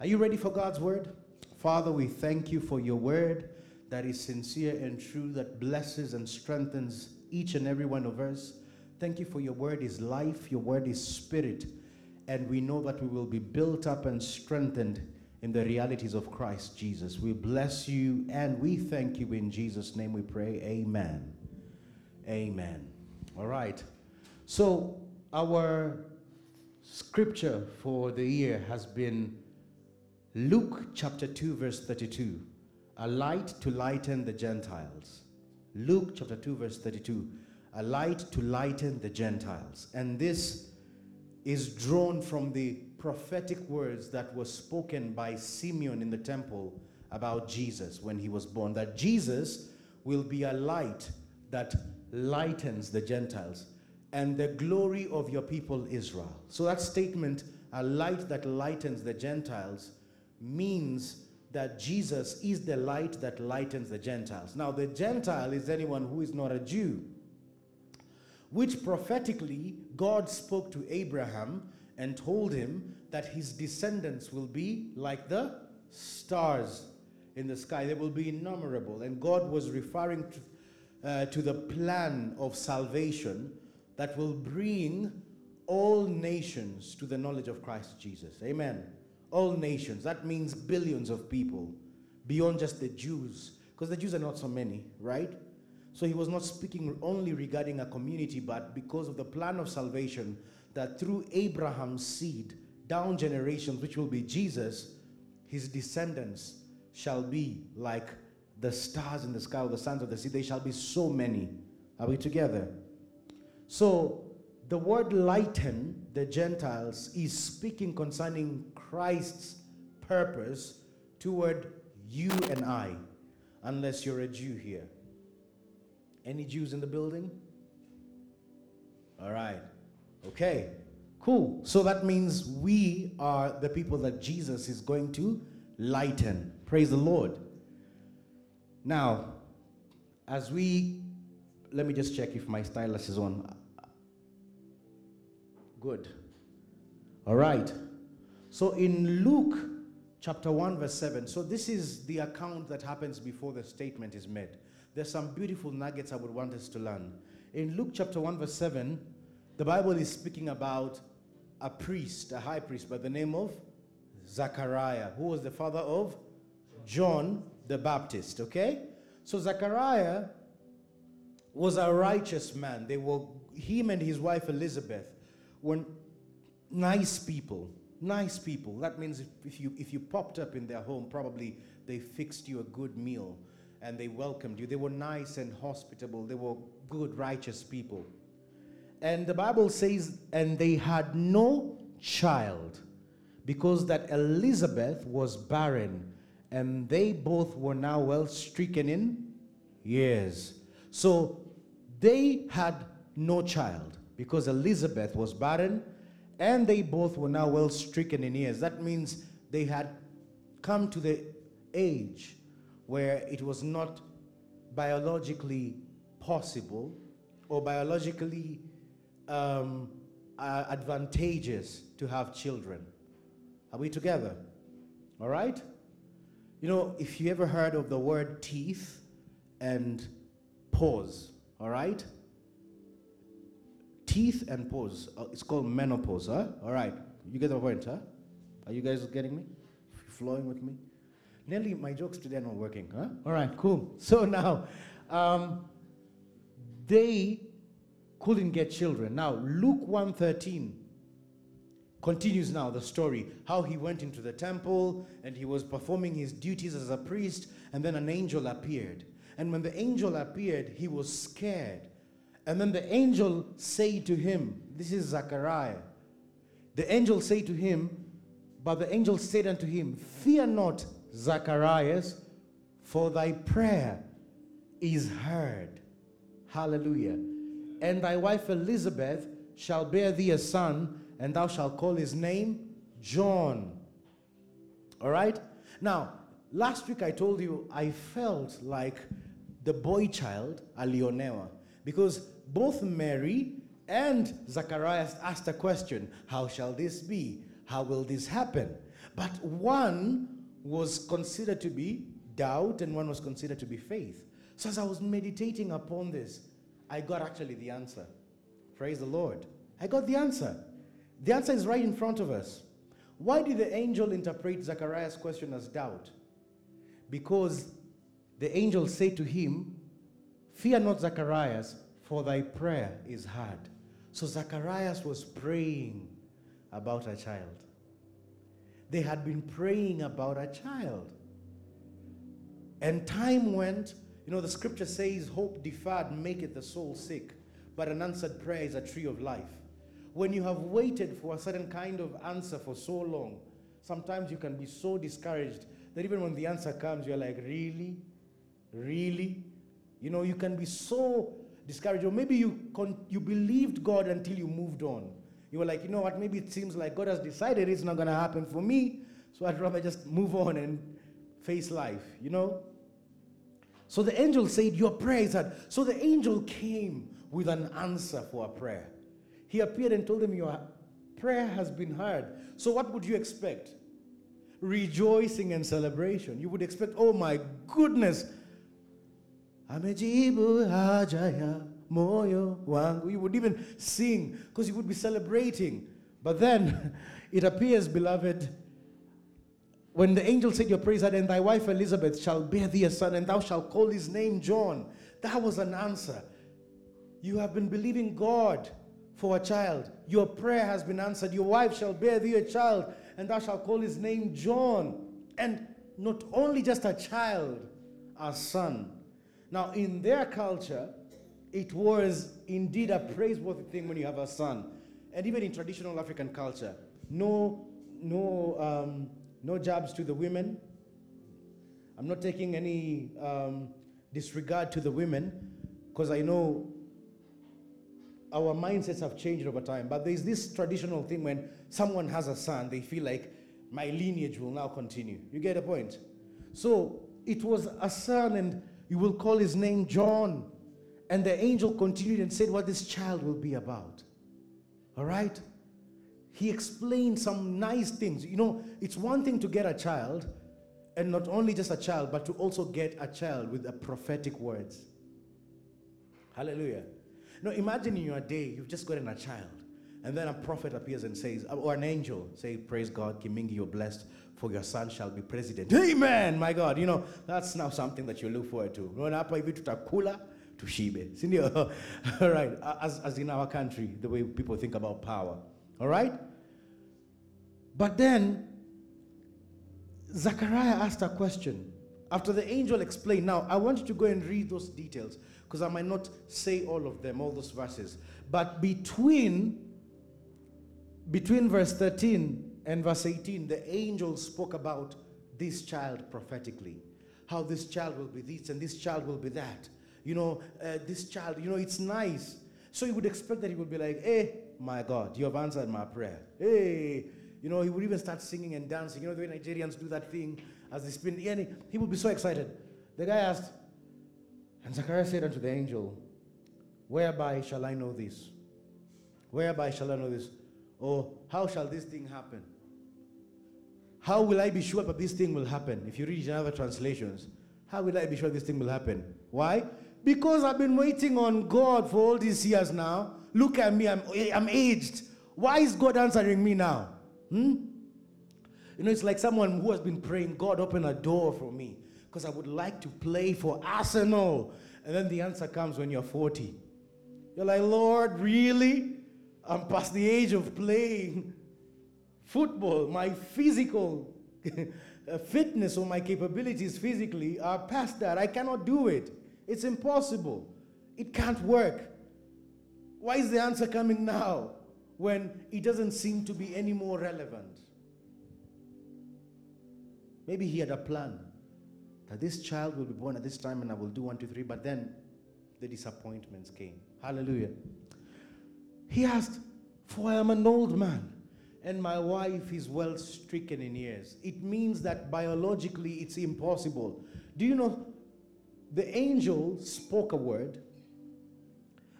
Are you ready for God's word? Father, we thank you for your word that is sincere and true, that blesses and strengthens each and every one of us. Thank you for your word is life, your word is spirit, and we know that we will be built up and strengthened in the realities of Christ Jesus. We bless you and we thank you in Jesus' name we pray. Amen. Amen. All right. So, our scripture for the year has been Luke chapter 2, verse 32. A light to lighten the Gentiles. Luke chapter 2, verse 32. A light to lighten the Gentiles. And this is drawn from the prophetic words that were spoken by Simeon in the temple about Jesus when he was born. That Jesus will be a light that lightens the Gentiles and the glory of your people Israel. So that statement, a light that lightens the Gentiles, means that Jesus is the light that lightens the Gentiles. Now, the Gentile is anyone who is not a Jew, which prophetically God spoke to Abraham and told him that his descendants will be like the stars in the sky. They will be innumerable. And God was referring to, uh, to the plan of salvation that will bring all nations to the knowledge of Christ Jesus. Amen all nations. That means billions of people beyond just the Jews, because the Jews are not so many, right? So he was not speaking only regarding a community, but because of the plan of salvation that through Abraham's seed, down generations, which will be Jesus, his descendants shall be like the stars in the sky or the sons of the sea. They shall be so many. Are we together? So the word lighten the Gentiles is speaking concerning Christ's purpose toward you and I, unless you're a Jew here. Any Jews in the building? All right. Okay. Cool. So that means we are the people that Jesus is going to lighten. Praise the Lord. Now, as we, let me just check if my stylus is on. Good. All right. So in Luke chapter 1, verse 7, so this is the account that happens before the statement is made. There's some beautiful nuggets I would want us to learn. In Luke chapter 1, verse 7, the Bible is speaking about a priest, a high priest by the name of Zachariah, who was the father of John the Baptist. Okay? So Zachariah was a righteous man. They were him and his wife Elizabeth were nice people. Nice people. That means if, if, you, if you popped up in their home, probably they fixed you a good meal and they welcomed you. They were nice and hospitable. They were good, righteous people. And the Bible says, and they had no child because that Elizabeth was barren and they both were now well stricken in years. So they had no child because Elizabeth was barren and they both were now well stricken in years. That means they had come to the age where it was not biologically possible or biologically um, uh, advantageous to have children. Are we together? All right? You know, if you ever heard of the word teeth and pause, all right? Teeth and pause. Uh, it's called menopause, huh? All right. You get the point, huh? Are you guys getting me? Flowing with me? Nearly my jokes today are not working, huh? All right, cool. So now, um, they couldn't get children. Now, Luke 113 continues now the story how he went into the temple and he was performing his duties as a priest and then an angel appeared and when the angel appeared he was scared and then the angel say to him, this is Zechariah. The angel say to him, but the angel said unto him, Fear not, Zacharias, for thy prayer is heard. Hallelujah. And thy wife Elizabeth shall bear thee a son, and thou shalt call his name John. All right? Now, last week I told you I felt like the boy child, Alionewa. Because both Mary and Zacharias asked a question How shall this be? How will this happen? But one was considered to be doubt and one was considered to be faith. So as I was meditating upon this, I got actually the answer. Praise the Lord. I got the answer. The answer is right in front of us. Why did the angel interpret Zachariah's question as doubt? Because the angel said to him, Fear not, Zacharias, for thy prayer is heard. So Zacharias was praying about a child. They had been praying about a child. And time went. You know, the scripture says, Hope deferred maketh the soul sick, but an answered prayer is a tree of life. When you have waited for a certain kind of answer for so long, sometimes you can be so discouraged that even when the answer comes, you're like, Really? Really? You know, you can be so discouraged. Or maybe you, con- you believed God until you moved on. You were like, you know what, maybe it seems like God has decided it's not going to happen for me, so I'd rather just move on and face life, you know? So the angel said, Your prayer is heard. So the angel came with an answer for a prayer. He appeared and told him, Your prayer has been heard. So what would you expect? Rejoicing and celebration. You would expect, Oh my goodness, amejibu hajaya moyo wangu. You would even sing because you would be celebrating. But then it appears, beloved, when the angel said your praise and thy wife Elizabeth shall bear thee a son, and thou shalt call his name John. That was an answer. You have been believing God for a child. Your prayer has been answered. Your wife shall bear thee a child, and thou shalt call his name John. And not only just a child, a son. Now, in their culture, it was indeed a praiseworthy thing when you have a son. And even in traditional African culture, no, no, um, no jabs to the women. I'm not taking any um, disregard to the women because I know our mindsets have changed over time. But there's this traditional thing when someone has a son, they feel like my lineage will now continue. You get the point? So it was a son, and you will call his name John. And the angel continued and said what this child will be about. All right? He explained some nice things. You know, it's one thing to get a child, and not only just a child, but to also get a child with a prophetic words. Hallelujah. Now imagine in your day, you've just gotten a child, and then a prophet appears and says, uh, or an angel, say, Praise God, Kimingi, you're blessed, for your son shall be president. Amen, my God. You know, that's now something that you look forward to. All right. As, as in our country, the way people think about power. All right? But then, Zachariah asked a question. After the angel explained, now I want you to go and read those details because I might not say all of them, all those verses. But between between verse 13 and verse 18, the angel spoke about this child prophetically. How this child will be this and this child will be that you know, uh, this child, you know, it's nice. So you would expect that he would be like, hey, my God, you have answered my prayer. Hey, you know, he would even start singing and dancing. You know, the way Nigerians do that thing as they spin. And he would be so excited. The guy asked, and Zachariah said unto the angel, Whereby shall I know this? Whereby shall I know this? Or how shall this thing happen? How will I be sure that this thing will happen? If you read other translations, how will I be sure this thing will happen? Why? Because I've been waiting on God for all these years now. Look at me, I'm, I'm aged. Why is God answering me now? Hmm? You know, it's like someone who has been praying, God, open a door for me because I would like to play for Arsenal. And then the answer comes when you're 40. You're like, Lord, really? I'm past the age of playing football. My physical uh, fitness or my capabilities physically are past that. I cannot do it. It's impossible. It can't work. Why is the answer coming now when it doesn't seem to be any more relevant? Maybe he had a plan that this child will be born at this time and I will do one, two, three, but then the disappointments came. Hallelujah. He asked, For I am an old man and my wife is well stricken in years. It means that biologically it's impossible. Do you know the angel spoke a word,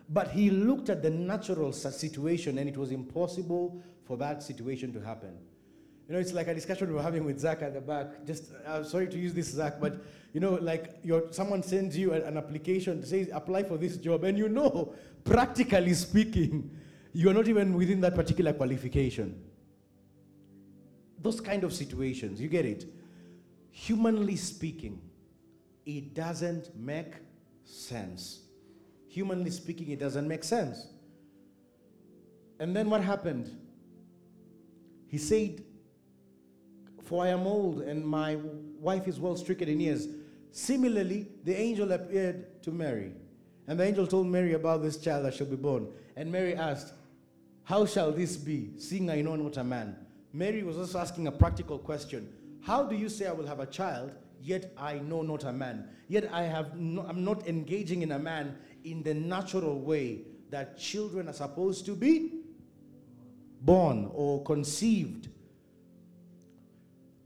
but he looked at the natural situation and it was impossible for that situation to happen. You know, it's like a discussion we were having with Zach at the back. Just, I'm sorry to use this, Zach, but you know, like your someone sends you an, application, say apply for this job, and you know, practically speaking, you're not even within that particular qualification. Those kind of situations, you get it. Humanly speaking, it doesn't make sense. Humanly speaking, it doesn't make sense. And then what happened? He said, For I am old and my wife is well stricken in years. Similarly, the angel appeared to Mary. And the angel told Mary about this child that shall be born. And Mary asked, How shall this be, seeing I know not a man? Mary was also asking a practical question. How do you say I will have a child, yet I know not a man? Yet I have no, I'm not engaging in a man in the natural way that children are supposed to be born or conceived.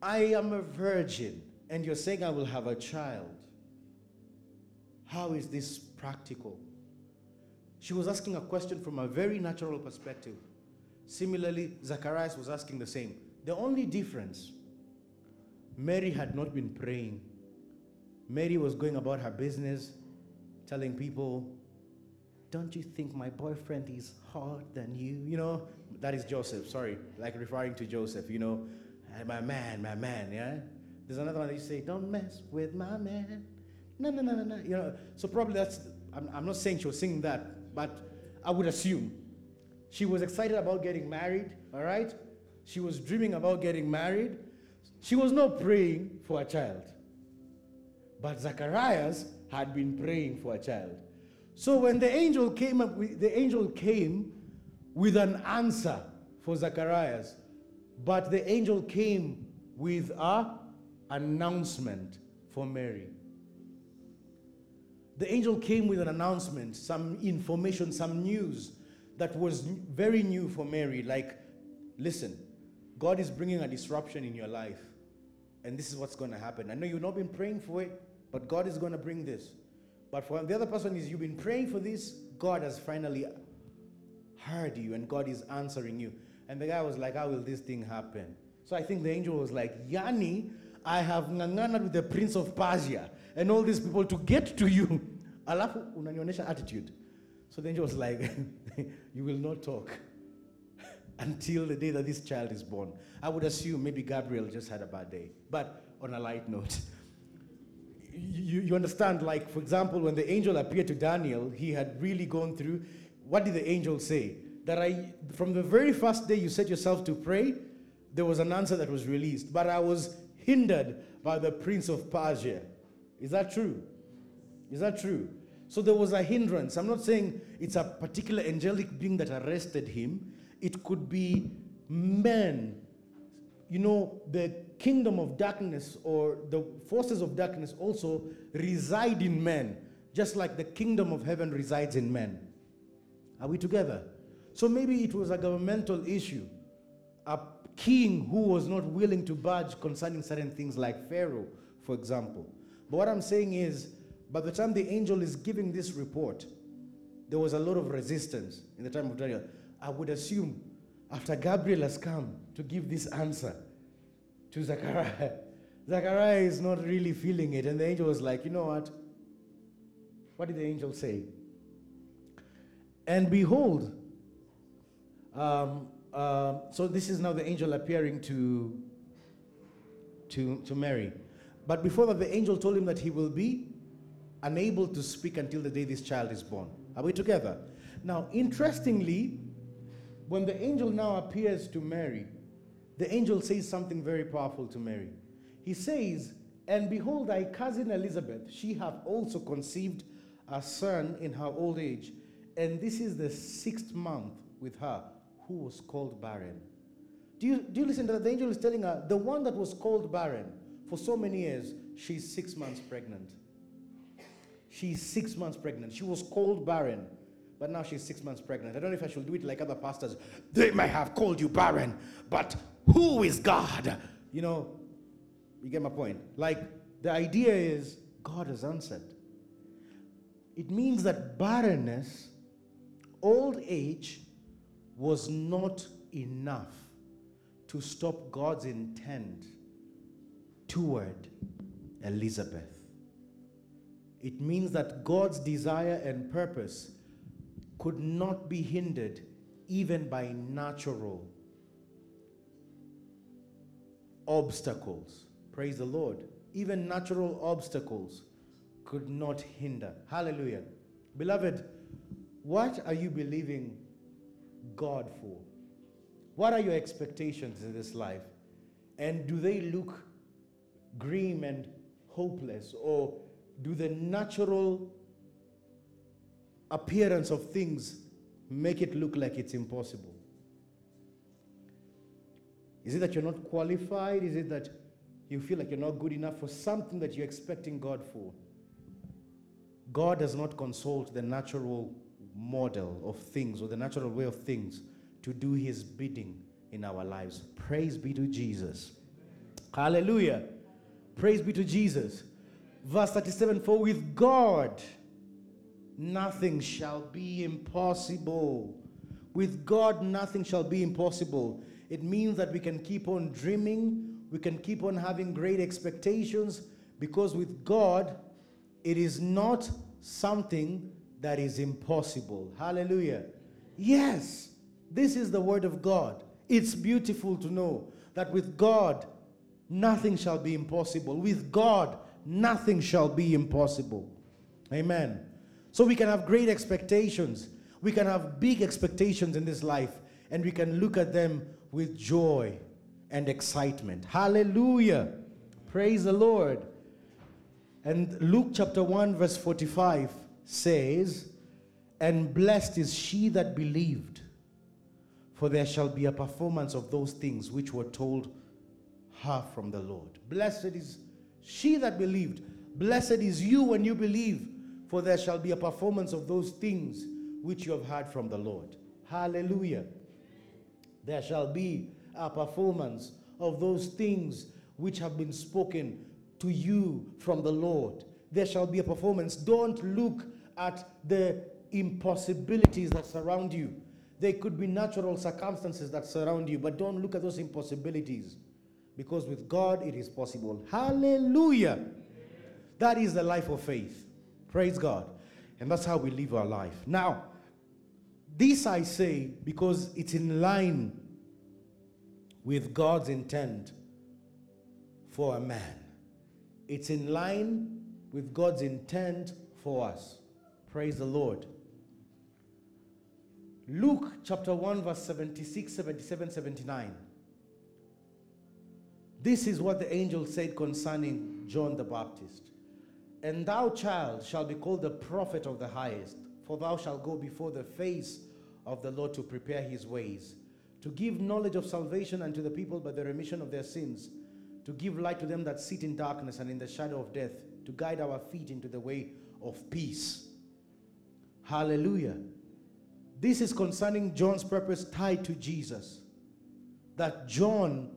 I am a virgin, and you're saying I will have a child. How is this practical? She was asking a question from a very natural perspective. Similarly, Zacharias was asking the same. The only difference, Mary had not been praying. Mary was going about her business, telling people, Don't you think my boyfriend is hotter than you? You know, that is Joseph, sorry, like referring to Joseph, you know, my man, my man, yeah? There's another one that you say, Don't mess with my man. No, no, no, no, no. You know, so probably that's, I'm, I'm not saying she was singing that, but I would assume she was excited about getting married, all right? She was dreaming about getting married. She was not praying for a child. But Zacharias had been praying for a child. So when the angel came up with, the angel came with an answer for Zacharias, but the angel came with a announcement for Mary. The angel came with an announcement, some information, some news that was very new for Mary. Like, listen, God is bringing a disruption in your life, and this is what's going to happen. I know you've not been praying for it, but God is going to bring this. But for the other person is you've been praying for this, God has finally heard you, and God is answering you. And the guy was like, How will this thing happen? So I think the angel was like, Yani, I have ngangana with the prince of Persia and all these people to get to you. Alafu unanionyesha attitude. So the angel was like, You will not talk until the day that this child is born. I would assume maybe Gabriel just had a bad day. But on a light note, you, you understand, like, for example, when the angel appeared to Daniel, he had really gone through. What did the angel say? That I, from the very first day you set yourself to pray, there was an answer that was released. But I was hindered by the prince of Persia. Is that true? Is that true? So there was a hindrance. I'm not saying it's a particular angelic being that arrested him, it could be men. You know, the kingdom of darkness or the forces of darkness also reside in men, just like the kingdom of heaven resides in men. Are we together? So maybe it was a governmental issue. A king who was not willing to budge concerning certain things like Pharaoh, for example. But what I'm saying is, by the time the angel is giving this report, there was a lot of resistance in the time of Daniel. I would assume after Gabriel has come to give this answer to Zechariah, Zechariah is not really feeling it. And the angel was like, you know what? What did the angel say? And behold, um, uh, so this is now the angel appearing to, to, to Mary. But before that, the angel told him that he will be unable to speak until the day this child is born. Are we together? Now, interestingly, when the angel now appears to Mary, the angel says something very powerful to Mary. He says, And behold, thy cousin Elizabeth, she hath also conceived a son in her old age, and this is the sixth month with her, who was called barren. Do you, do you listen to that? The angel is telling her, the one that was called barren for so many years, she's six months pregnant. She's six months pregnant. She was called barren, but now she's six months pregnant. I don't know if I should do it like other pastors. They may have called you barren, but who is God? You know, you get my point. Like, the idea is God has answered. It means that barrenness, old age, was not enough to stop God's intent toward Elizabeth. It means that God's desire and purpose could not be hindered even by natural obstacles. Praise the Lord. Even natural obstacles could not hinder. Hallelujah. Beloved, what are you believing God for? What are your expectations in this life? And do they look grim and hopeless? Or do the natural appearance of things make it look like it's impossible? Is it that you're not qualified? Is it that you feel like you're not good enough for something that you're expecting God for? God does not consult the natural model of things or the natural way of things to do his bidding in our lives. Praise be to Jesus. Hallelujah. Praise be to Jesus. Verse 37 For with God nothing shall be impossible. With God nothing shall be impossible. It means that we can keep on dreaming, we can keep on having great expectations, because with God, it is not something that is impossible. Hallelujah. Yes, this is the word of God. It's beautiful to know that with God, nothing shall be impossible. With God, nothing shall be impossible. Amen. So we can have great expectations. We can have big expectations in this life, and we can look at them with joy and excitement. Hallelujah. Praise the Lord. And Luke chapter 1, verse 45 says, And blessed is she that believed, for there shall be a performance of those things which were told her from the Lord. Blessed is she that believed. Blessed is you when you believe, for there shall be a performance of those things which you have heard from the Lord. Hallelujah. There shall be a performance of those things which have been spoken to you from the Lord. There shall be a performance. Don't look at the impossibilities that surround you. There could be natural circumstances that surround you, but don't look at those impossibilities because with God it is possible. Hallelujah. That is the life of faith. Praise God. And that's how we live our life. Now, this I say because it's in line with God's intent for a man. It's in line with God's intent for us. Praise the Lord. Luke chapter 1, verse 76, 77, 79. This is what the angel said concerning John the Baptist. And thou, child, shall be called the prophet of the highest, for thou shalt go before the face of the Lord to prepare his ways, to give knowledge of salvation unto the people by the remission of their sins, to give light to them that sit in darkness and in the shadow of death, to guide our feet into the way of peace. Hallelujah. This is concerning John's purpose tied to Jesus. That John,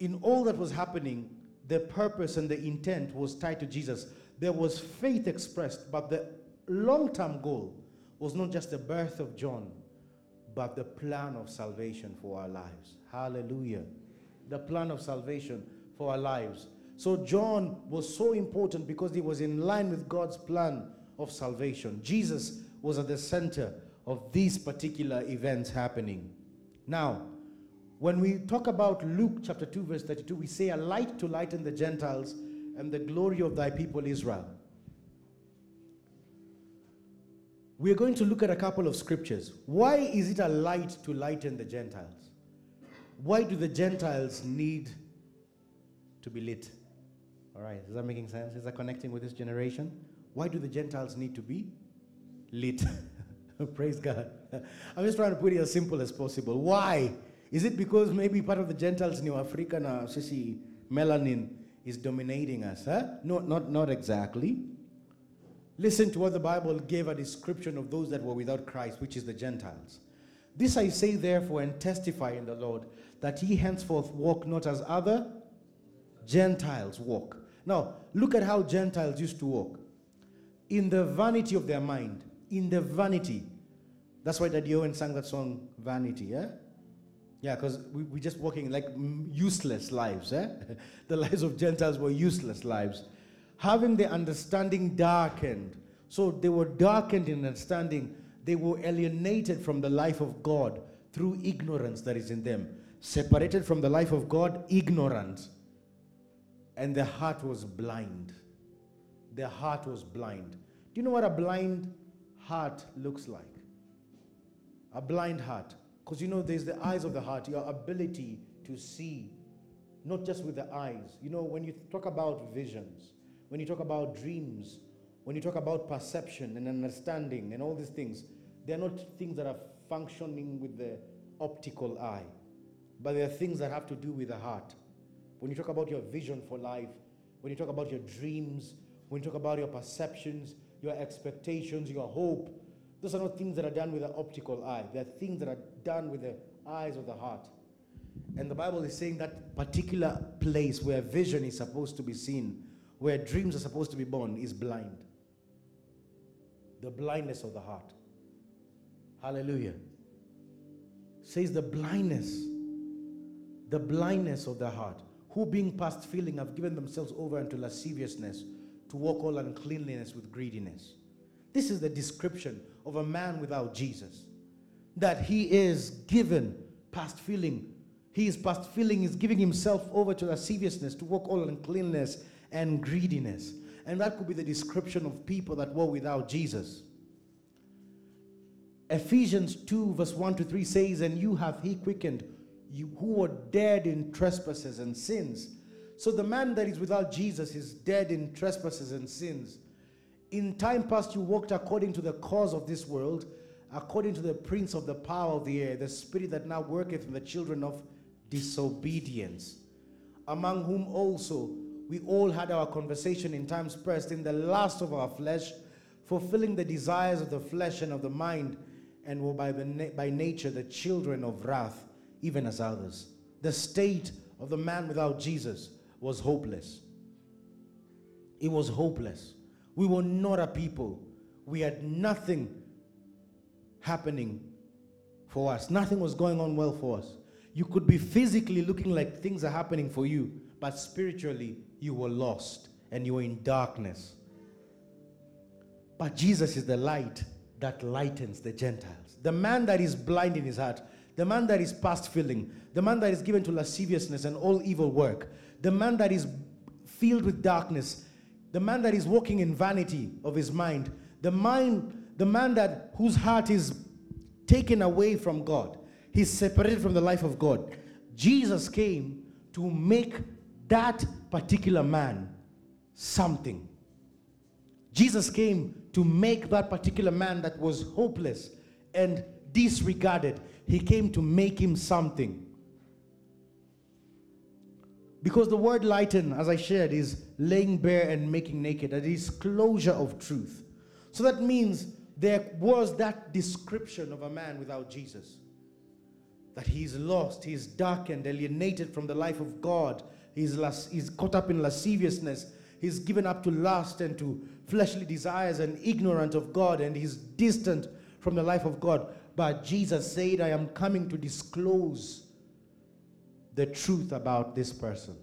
in all that was happening, the purpose and the intent was tied to Jesus. There was faith expressed, but the long term goal was not just the birth of John, but the plan of salvation for our lives. Hallelujah. The plan of salvation for our lives. So, John was so important because he was in line with God's plan of salvation. Jesus was at the center of these particular events happening. Now, when we talk about Luke chapter 2, verse 32, we say, A light to lighten the Gentiles and the glory of thy people Israel. We're going to look at a couple of scriptures. Why is it a light to lighten the Gentiles? Why do the Gentiles need to be lit? All right, is that making sense? Is that connecting with this generation? Why do the Gentiles need to be lit? Praise God. I'm just trying to put it as simple as possible. Why? Is it because maybe part of the Gentiles in New Africa now, sisi melanin is dominating us? Huh? No, not, not exactly. Listen to what the Bible gave a description of those that were without Christ, which is the Gentiles. This I say, therefore, and testify in the Lord, that ye henceforth walk not as other Gentiles walk. Now, look at how Gentiles used to walk. In the vanity of their mind. In the vanity. That's why Daddy Owen sang that song, Vanity, yeah? Yeah, because we, we're just walking like useless lives. Eh? the lives of Gentiles were useless lives. Having their understanding darkened. So they were darkened in understanding. They were alienated from the life of God through ignorance that is in them. Separated from the life of God, ignorant. And their heart was blind. Their heart was blind. Do you know what a blind heart looks like? A blind heart. Because you know, there's the eyes of the heart, your ability to see, not just with the eyes. You know, when you talk about visions, when you talk about dreams, when you talk about perception and understanding and all these things, they're not things that are functioning with the optical eye, but they are things that have to do with the heart. When you talk about your vision for life, when you talk about your dreams, when you talk about your perceptions, your expectations, your hope, those are not things that are done with the optical eye. They're things that are done with the eyes of the heart. And the Bible is saying that particular place where vision is supposed to be seen, where dreams are supposed to be born, is blind. The blindness of the heart. Hallelujah. Says the blindness, the blindness of the heart, who being past feeling have given themselves over unto lasciviousness to walk all uncleanliness with greediness. This is the description of a man without Jesus. That he is given past feeling. He is past feeling, is giving himself over to lasciviousness, to walk all uncleanness and greediness. And that could be the description of people that were without Jesus. Ephesians 2, verse 1 to 3 says, And you have he quickened, you who were dead in trespasses and sins. So the man that is without Jesus is dead in trespasses and sins. In time past, you walked according to the cause of this world, according to the prince of the power of the air, the spirit that now worketh in the children of disobedience, among whom also we all had our conversation in times past in the last of our flesh, fulfilling the desires of the flesh and of the mind, and were by, the na- by nature the children of wrath, even as others. The state of the man without Jesus was hopeless. It was hopeless. We were not a people. We had nothing happening for us. Nothing was going on well for us. You could be physically looking like things are happening for you, but spiritually, you were lost and you were in darkness. But Jesus is the light that lightens the Gentiles. The man that is blind in his heart, the man that is past feeling, the man that is given to lasciviousness and all evil work, the man that is filled with darkness the man that is walking in vanity of his mind, the mind, the man that whose heart is taken away from God, he's separated from the life of God. Jesus came to make that particular man something. Jesus came to make that particular man that was hopeless and disregarded, he came to make him something. Because the word lighten, as I shared, is laying bare and making naked, a disclosure of truth. So that means there was that description of a man without Jesus. That he's lost, he's darkened, alienated from the life of God, he's, las- he's caught up in lasciviousness, he's given up to lust and to fleshly desires and ignorant of God, and he's distant from the life of God. But Jesus said, I am coming to disclose the truth about this person.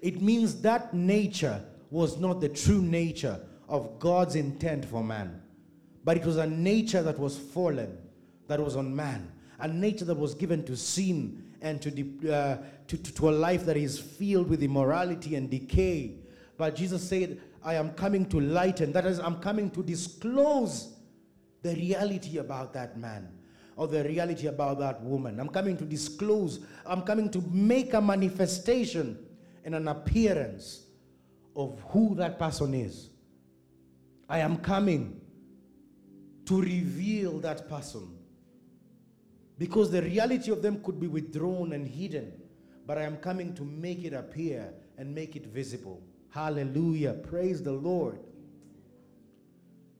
It means that nature was not the true nature of God's intent for man, but it was a nature that was fallen, that was on man, a nature that was given to sin and to, uh, to, to, to a life that is filled with immorality and decay. But Jesus said, I am coming to lighten, that is, I'm coming to disclose the reality about that man or the reality about that woman. I'm coming to disclose, I'm coming to make a manifestation and an appearance of who that person is. I am coming to reveal that person. Because the reality of them could be withdrawn and hidden, but I am coming to make it appear and make it visible. Hallelujah. Praise the Lord.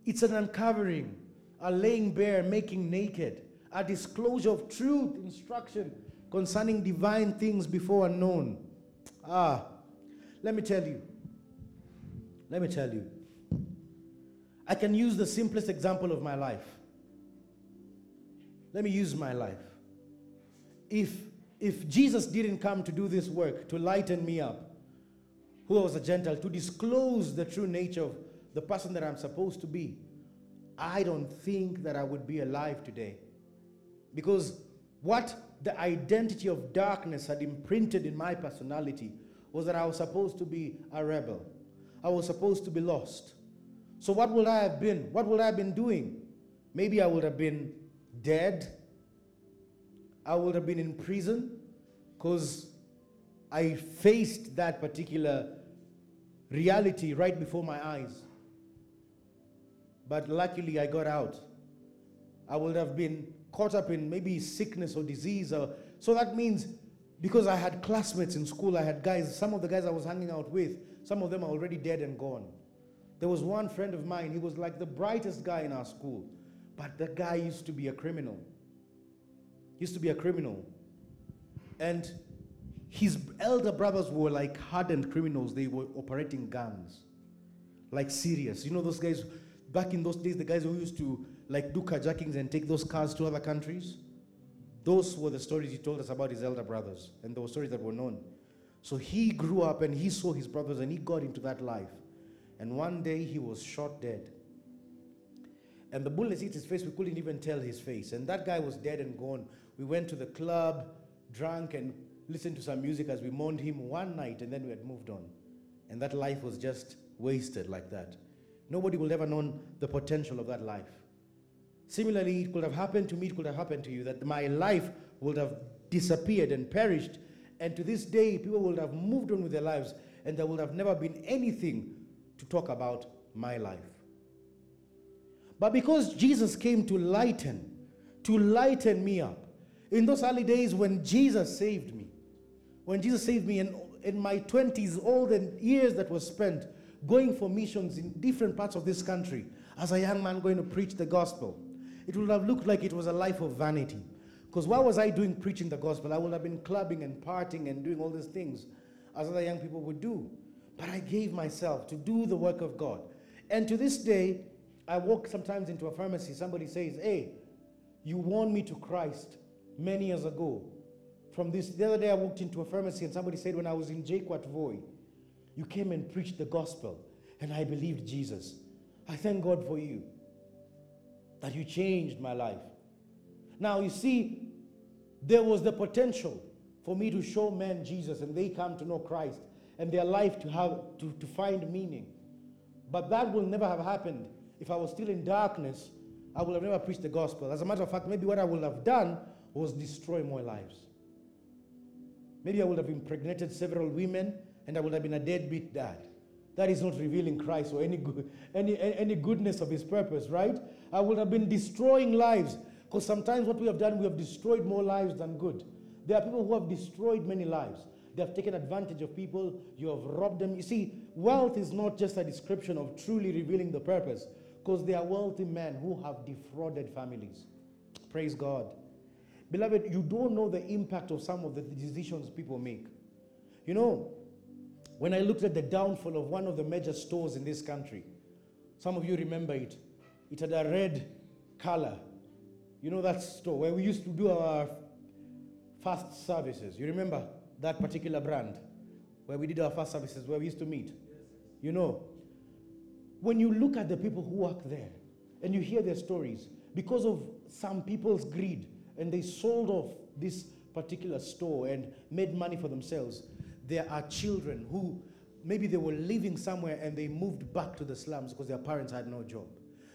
It's an uncovering, a laying bare, making naked a disclosure of truth, instruction concerning divine things before unknown. Ah, let me tell you. Let me tell you. I can use the simplest example of my life. Let me use my life. if if Jesus didn't come to do this work, to lighten me up, who was a Gentile, to disclose the true nature of the person that I'm supposed to be, I don't think that I would be alive today. Because what the identity of darkness had imprinted in my personality was that I was supposed to be a rebel. I was supposed to be lost. So, what would I have been? What would I have been doing? Maybe I would have been dead. I would have been in prison because I faced that particular reality right before my eyes. But luckily, I got out. I would have been caught up in maybe sickness or disease. Or, so that means because I had classmates in school, I had guys, some of the guys I was hanging out with, some of them are already dead and gone. There was one friend of mine, he was like the brightest guy in our school, but the guy used to be a criminal. Used to be a criminal. And his elder brothers were like hardened criminals. They were operating guns, like serious. You know those guys back in those days, the guys who used to like do carjackings and take those cars to other countries. Those were the stories he told us about his elder brothers, and those stories that were known. So he grew up and he saw his brothers and he got into that life. And one day he was shot dead. And the bullets hit his face, we couldn't even tell his face. And that guy was dead and gone. We went to the club, drank, and listened to some music as we mourned him one night, and then we had moved on. And that life was just wasted like that. Nobody will ever know the potential of that life. Similarly, it could have happened to me, it could have happened to you, that my life would have disappeared and perished. And to this day, people would have moved on with their lives, and there would have never been anything to talk about my life. But because Jesus came to lighten, to lighten me up, in those early days when Jesus saved me, when Jesus saved me in, in my 20s, all the years that were spent going for missions in different parts of this country, as a young man going to preach the gospel, it would have looked like it was a life of vanity. Because what was I doing preaching the gospel? I would have been clubbing and partying and doing all these things as other young people would do. But I gave myself to do the work of God. And to this day, I walk sometimes into a pharmacy, somebody says, Hey, you won me to Christ many years ago. From this, the other day I walked into a pharmacy and somebody said, When I was in JKUAT Voi, you came and preached the gospel, and I believed Jesus. I thank God for you, that you changed my life. Now, you see, there was the potential for me to show men Jesus and they come to know Christ and their life to have to, to find meaning. But that will never have happened if I was still in darkness. I would have never preached the gospel. As a matter of fact, maybe what I would have done was destroy more lives. Maybe I would have impregnated several women and I would have been a deadbeat dad. That is not revealing Christ or any, good, any, any goodness of his purpose, right? I would have been destroying lives because sometimes what we have done, we have destroyed more lives than good. There are people who have destroyed many lives. They have taken advantage of people. You have robbed them. You see, wealth is not just a description of truly revealing the purpose because there are wealthy men who have defrauded families. Praise God. Beloved, you don't know the impact of some of the decisions people make. You know, when I looked at the downfall of one of the major stores in this country, some of you remember it. It had a red color. You know that store where we used to do our fast services. You remember that particular brand where we did our fast services, where we used to meet? You know, when you look at the people who work there and you hear their stories, because of some people's greed, and they sold off this particular store and made money for themselves, there are children who maybe they were living somewhere and they moved back to the slums because their parents had no job.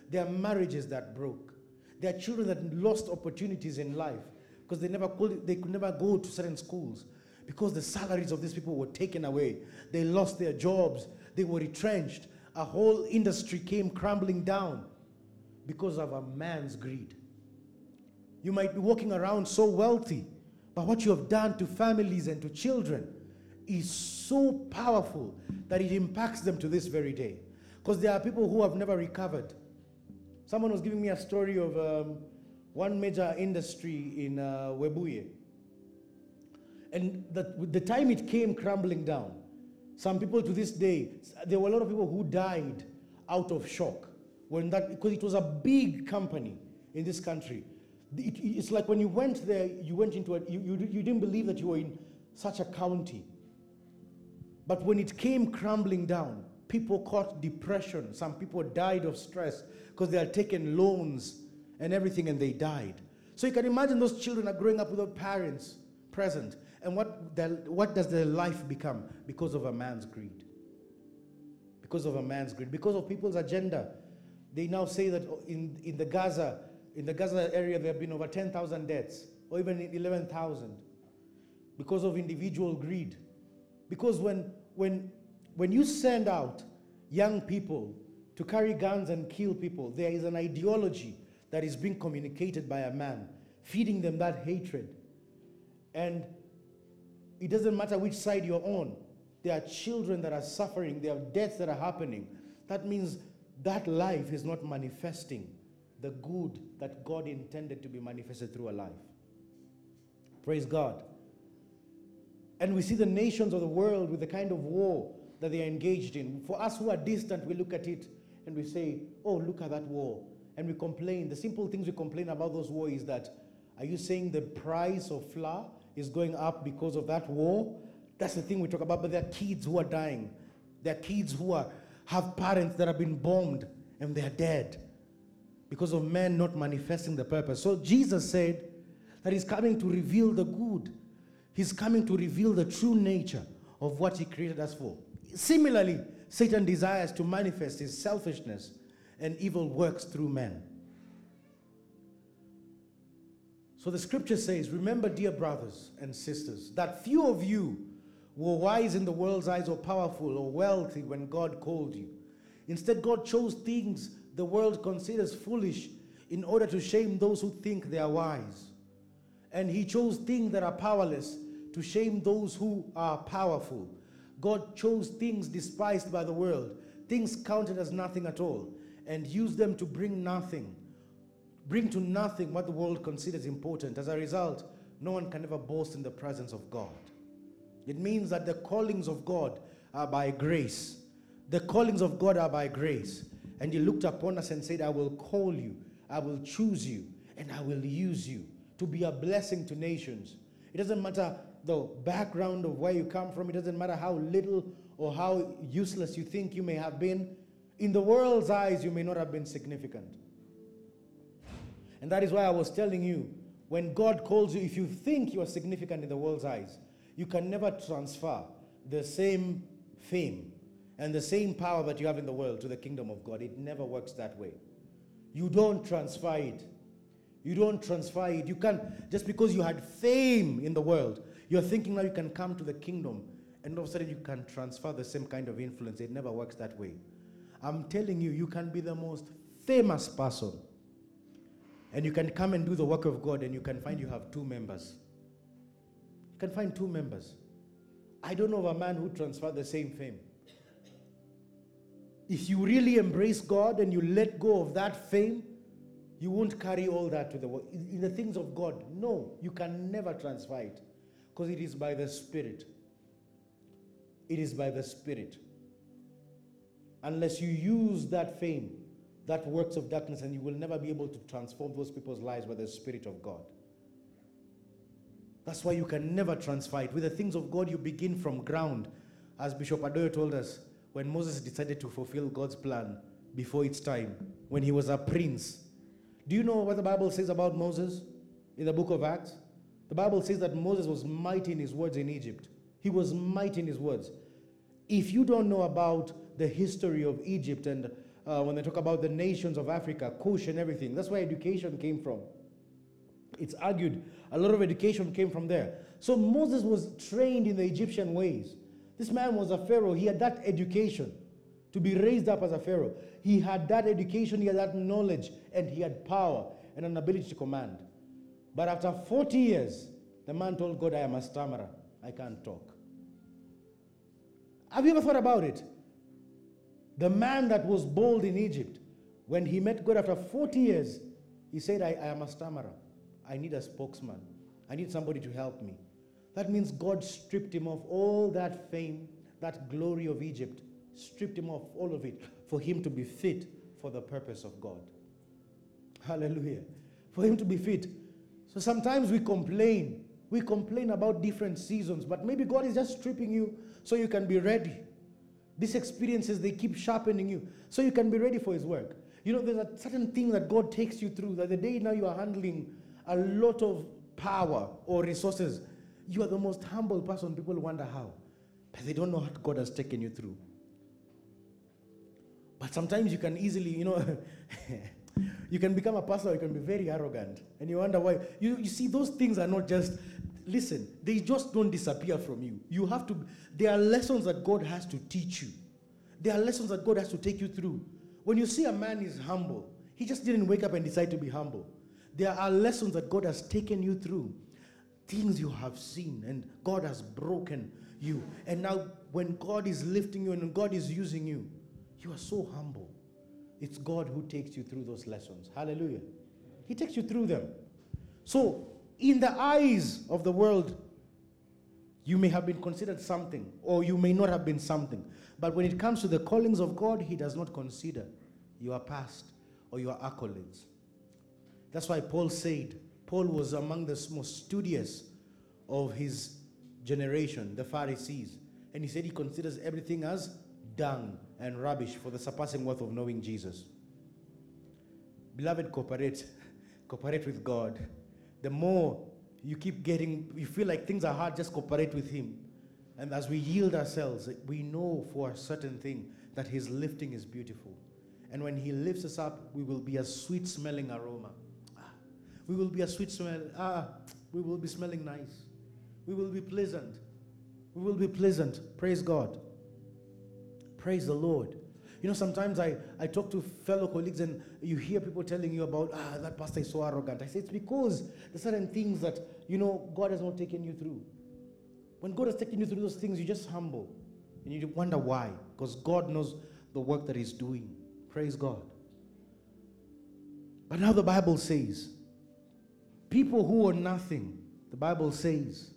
There are marriages that broke. There are children that lost opportunities in life because they never could, they could never go to certain schools because the salaries of these people were taken away. They lost their jobs. They were retrenched. A whole industry came crumbling down because of a man's greed. You might be walking around so wealthy, but what you have done to families and to children is so powerful that it impacts them to this very day. Because there are people who have never recovered. Someone was giving me a story of um, one major industry in uh, Webuye. And the, the time it came crumbling down, some people to this day, there were a lot of people who died out of shock when that, because it was a big company in this country. It, it's like when you went there, you went into it, you, you, you didn't believe that you were in such a county. But when it came crumbling down, people caught depression. Some people died of stress because they had taken loans and everything and they died. So you can imagine those children are growing up without parents present. And what, their, what does their life become? Because of a man's greed. Because of a man's greed. Because of people's agenda. They now say that in, in the Gaza, in the Gaza area, there have been over 10,000 deaths, or even 11,000, because of individual greed. Because when, when, when you send out young people to carry guns and kill people, there is an ideology that is being communicated by a man, feeding them that hatred. And it doesn't matter which side you're on, there are children that are suffering, there are deaths that are happening. That means that life is not manifesting the good that God intended to be manifested through a life. Praise God. And we see the nations of the world with the kind of war that they are engaged in. For us who are distant, we look at it and we say, Oh, look at that war. And we complain. The simple things we complain about those wars is that are you saying the price of flour is going up because of that war? That's the thing we talk about. But there are kids who are dying. There are kids who are, have parents that have been bombed and they are dead because of men not manifesting the purpose. So Jesus said that he's coming to reveal the good. He's coming to reveal the true nature of what he created us for. Similarly, Satan desires to manifest his selfishness and evil works through men. So the scripture says, Remember, dear brothers and sisters, that few of you were wise in the world's eyes or powerful or wealthy when God called you. Instead, God chose things the world considers foolish in order to shame those who think they are wise. And he chose things that are powerless to shame those who are powerful. God chose things despised by the world, things counted as nothing at all, and used them to bring nothing, bring to nothing what the world considers important. As a result, no one can ever boast in the presence of God. It means that the callings of God are by grace. The callings of God are by grace. And he looked upon us and said, I will call you, I will choose you, and I will use you to be a blessing to nations. It doesn't matter the background of where you come from, it doesn't matter how little or how useless you think you may have been. In the world's eyes, you may not have been significant. And that is why I was telling you when God calls you, if you think you are significant in the world's eyes, you can never transfer the same fame and the same power that you have in the world to the kingdom of God. It never works that way. You don't transfer it. You don't transfer it. You can't, just because you had fame in the world, you're thinking now you can come to the kingdom and all of a sudden you can transfer the same kind of influence. It never works that way. I'm telling you, you can be the most famous person and you can come and do the work of God and you can find you have two members. You can find two members. I don't know of a man who transferred the same fame if you really embrace God and you let go of that fame, you won't carry all that to the world. In the things of God, no, you can never transfer it because it is by the Spirit. It is by the Spirit. Unless you use that fame, that works of darkness, and you will never be able to transform those people's lives by the Spirit of God. That's why you can never transfer it. With the things of God, you begin from ground. As Bishop Adoyo told us, when Moses decided to fulfill God's plan before its time, when he was a prince. Do you know what the Bible says about Moses in the book of Acts? The Bible says that Moses was mighty in his words in Egypt. He was mighty in his words. If you don't know about the history of Egypt and uh, when they talk about the nations of Africa, Kush and everything, that's where education came from. It's argued a lot of education came from there. So Moses was trained in the Egyptian ways. This man was a Pharaoh. He had that education to be raised up as a Pharaoh. He had that education, he had that knowledge, and he had power and an ability to command. But after 40 years, the man told God, I am a stammerer. I can't talk. Have you ever thought about it? The man that was bold in Egypt, when he met God after 40 years, he said, I, I am a stammerer. I need a spokesman. I need somebody to help me. That means God stripped him of all that fame, that glory of Egypt, stripped him of all of it for him to be fit for the purpose of God. Hallelujah. for him to be fit. So sometimes we complain. We complain about different seasons, but maybe God is just stripping you so you can be ready. These experiences, they keep sharpening you so you can be ready for His work. You know, there's a certain thing that God takes you through that the day now you are handling a lot of power or resources, you are the most humble person. People wonder how, but they don't know what God has taken you through. But sometimes you can easily, you know, you can become a pastor, you can be very arrogant, and you wonder why. You, you see, those things are not just, listen, they just don't disappear from you. You have to, there are lessons that God has to teach you, there are lessons that God has to take you through. When you see a man is humble, he just didn't wake up and decide to be humble. There are lessons that God has taken you through, things you have seen, and God has broken you. And now, when God is lifting you and God is using you, you are so humble. It's God who takes you through those lessons. Hallelujah. He takes you through them. So, in the eyes of the world, you may have been considered something, or you may not have been something. But when it comes to the callings of God, He does not consider your past or your accolades. That's why Paul said, Paul was among the most studious of his generation, the Pharisees. And he said he considers everything as dung and rubbish for the surpassing worth of knowing Jesus. Beloved, cooperate. Cooperate with God. The more you keep getting, you feel like things are hard, just cooperate with Him. And as we yield ourselves, we know for a certain thing that His lifting is beautiful. And when He lifts us up, we will be a sweet smelling aroma. Ah, we will be a sweet smell. Ah, we will be smelling nice. We will be pleasant. We will be pleasant. Praise God. Praise the Lord. You know, sometimes I, I talk to fellow colleagues and you hear people telling you about, ah, that pastor is so arrogant. I say, it's because there's certain things that, you know, God has not taken you through. When God has taken you through those things, you just humble. And you wonder why. Because God knows the work that He's doing. Praise God. But now the Bible says, people who are nothing, the Bible says,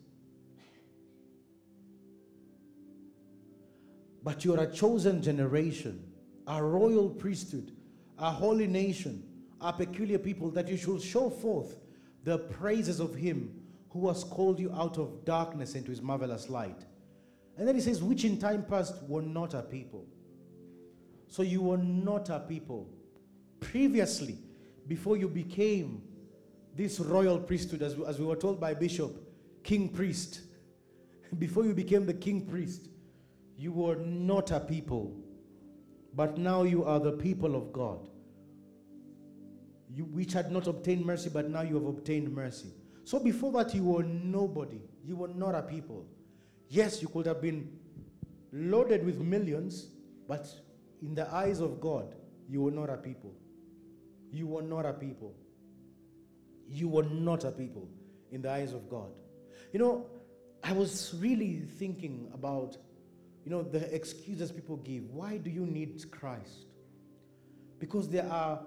but you are a chosen generation, a royal priesthood, a holy nation, a peculiar people, that you should show forth the praises of Him who has called you out of darkness into His marvelous light. And then He says, which in time past were not a people. So you were not a people. Previously, before you became this royal priesthood, as we, as we were told by Bishop, king priest, before you became the king priest, you were not a people, but now you are the people of God. You, which had not obtained mercy, but now you have obtained mercy. So before that, you were nobody. You were not a people. Yes, you could have been loaded with millions, but in the eyes of God, you were not a people. You were not a people. You were not a people in the eyes of God. You know, I was really thinking about you know, the excuses people give. Why do you need Christ? Because there are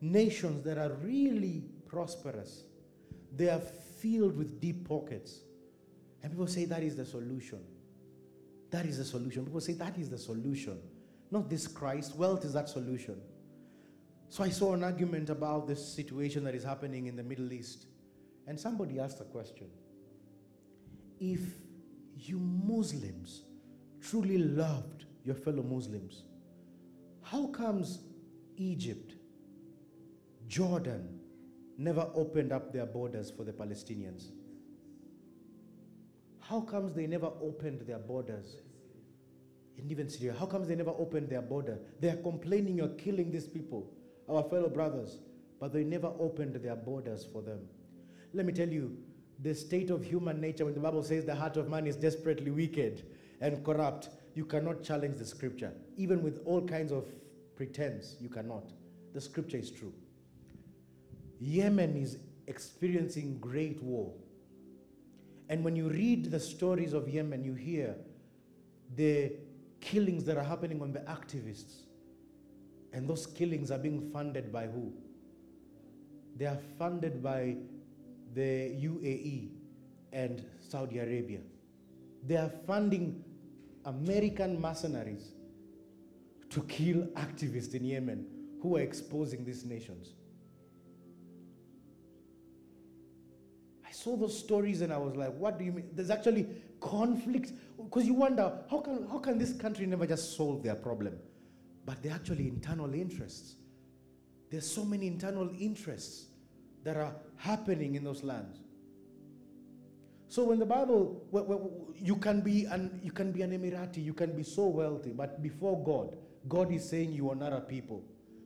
nations that are really prosperous, they are filled with deep pockets. And people say that is the solution. That is the solution. People say that is the solution. Not this Christ. Wealth is that solution. So I saw an argument about this situation that is happening in the Middle East. And somebody asked a question If you Muslims truly loved your fellow Muslims, how comes Egypt, Jordan, never opened up their borders for the Palestinians? How comes they never opened their borders? And even Syria, how comes they never opened their border? They are complaining you're killing these people, our fellow brothers, but they never opened their borders for them. Let me tell you, the state of human nature, when the Bible says the heart of man is desperately wicked, and corrupt, you cannot challenge the scripture. Even with all kinds of pretense, you cannot. The scripture is true. Yemen is experiencing great war. And when you read the stories of Yemen, you hear the killings that are happening on the activists. And those killings are being funded by who? They are funded by the UAE and Saudi Arabia. They are funding American mercenaries to kill activists in Yemen who are exposing these nations. I saw those stories and I was like, what do you mean? There's actually conflict because you wonder how can how can this country never just solve their problem? But they're actually internal interests. There's so many internal interests that are happening in those lands. So when the Bible, you can be an you can be an Emirati, you can be so wealthy, but before God, God is saying you are not a people.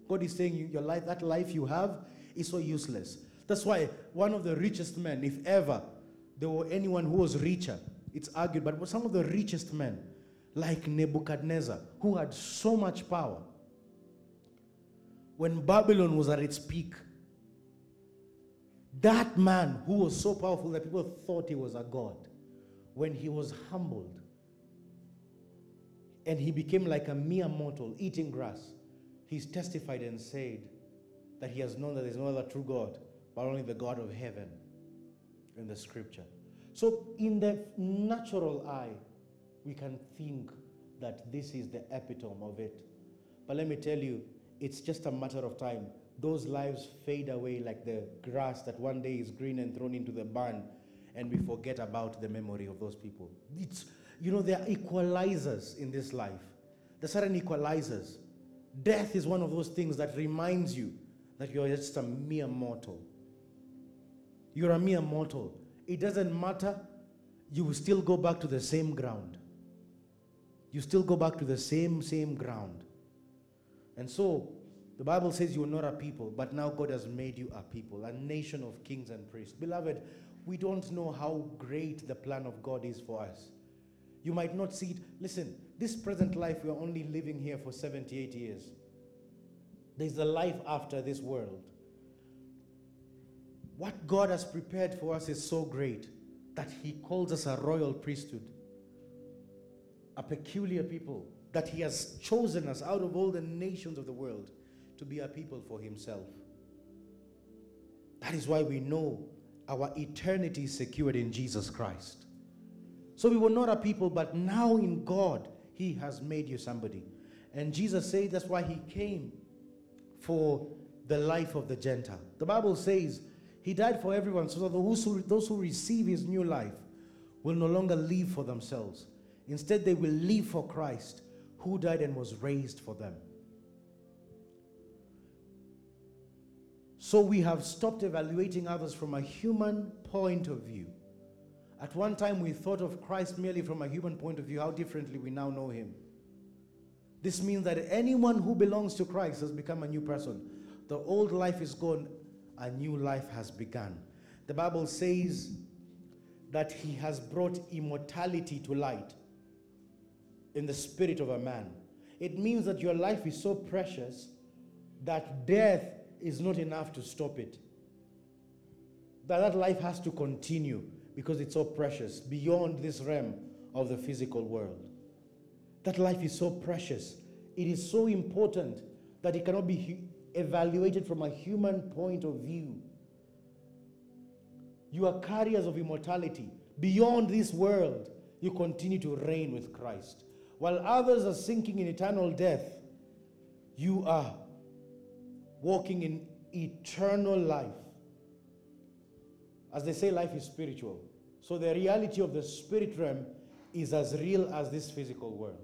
God is saying you, your life, that life you have, is so useless. That's why one of the richest men, if ever there were anyone who was richer, it's argued, but some of the richest men, like Nebuchadnezzar, who had so much power, when Babylon was at its peak, that man who was so powerful that people thought he was a god, when he was humbled and he became like a mere mortal eating grass, he's testified and said that he has known that there's no other true God, but only the God of heaven in the scripture. So, in the natural eye, we can think that this is the epitome of it. But let me tell you, it's just a matter of time. Those lives fade away like the grass that one day is green and thrown into the barn, and we forget about the memory of those people. It's, you know, there are equalizers in this life. There are certain equalizers. Death is one of those things that reminds you that you're just a mere mortal. You're a mere mortal. It doesn't matter. You will still go back to the same ground. You still go back to the same, same ground. And so, the Bible says you are not a people, but now God has made you a people, a nation of kings and priests. Beloved, we don't know how great the plan of God is for us. You might not see it. Listen, this present life, we are only living here for 78 years. There's a life after this world. What God has prepared for us is so great that He calls us a royal priesthood, a peculiar people, that He has chosen us out of all the nations of the world to be a people for Himself. That is why we know our eternity is secured in Jesus Christ. So we were not a people, but now in God, He has made you somebody. And Jesus said that's why He came for the life of the Gentile. The Bible says he died for everyone so that those who, those who receive his new life will no longer live for themselves. Instead, they will live for Christ who died and was raised for them. So we have stopped evaluating others from a human point of view. At one time, we thought of Christ merely from a human point of view, how differently we now know him. This means that anyone who belongs to Christ has become a new person. The old life is gone, a new life has begun. The Bible says that he has brought immortality to light in the spirit of a man. It means that your life is so precious that death is not enough to stop it. That that life has to continue because it's so precious beyond this realm of the physical world. That life is so precious. It is so important that it cannot be evaluated from a human point of view. You are carriers of immortality. Beyond this world, you continue to reign with Christ. While others are sinking in eternal death, you are walking in eternal life. As they say, life is spiritual. So the reality of the spirit realm is as real as this physical world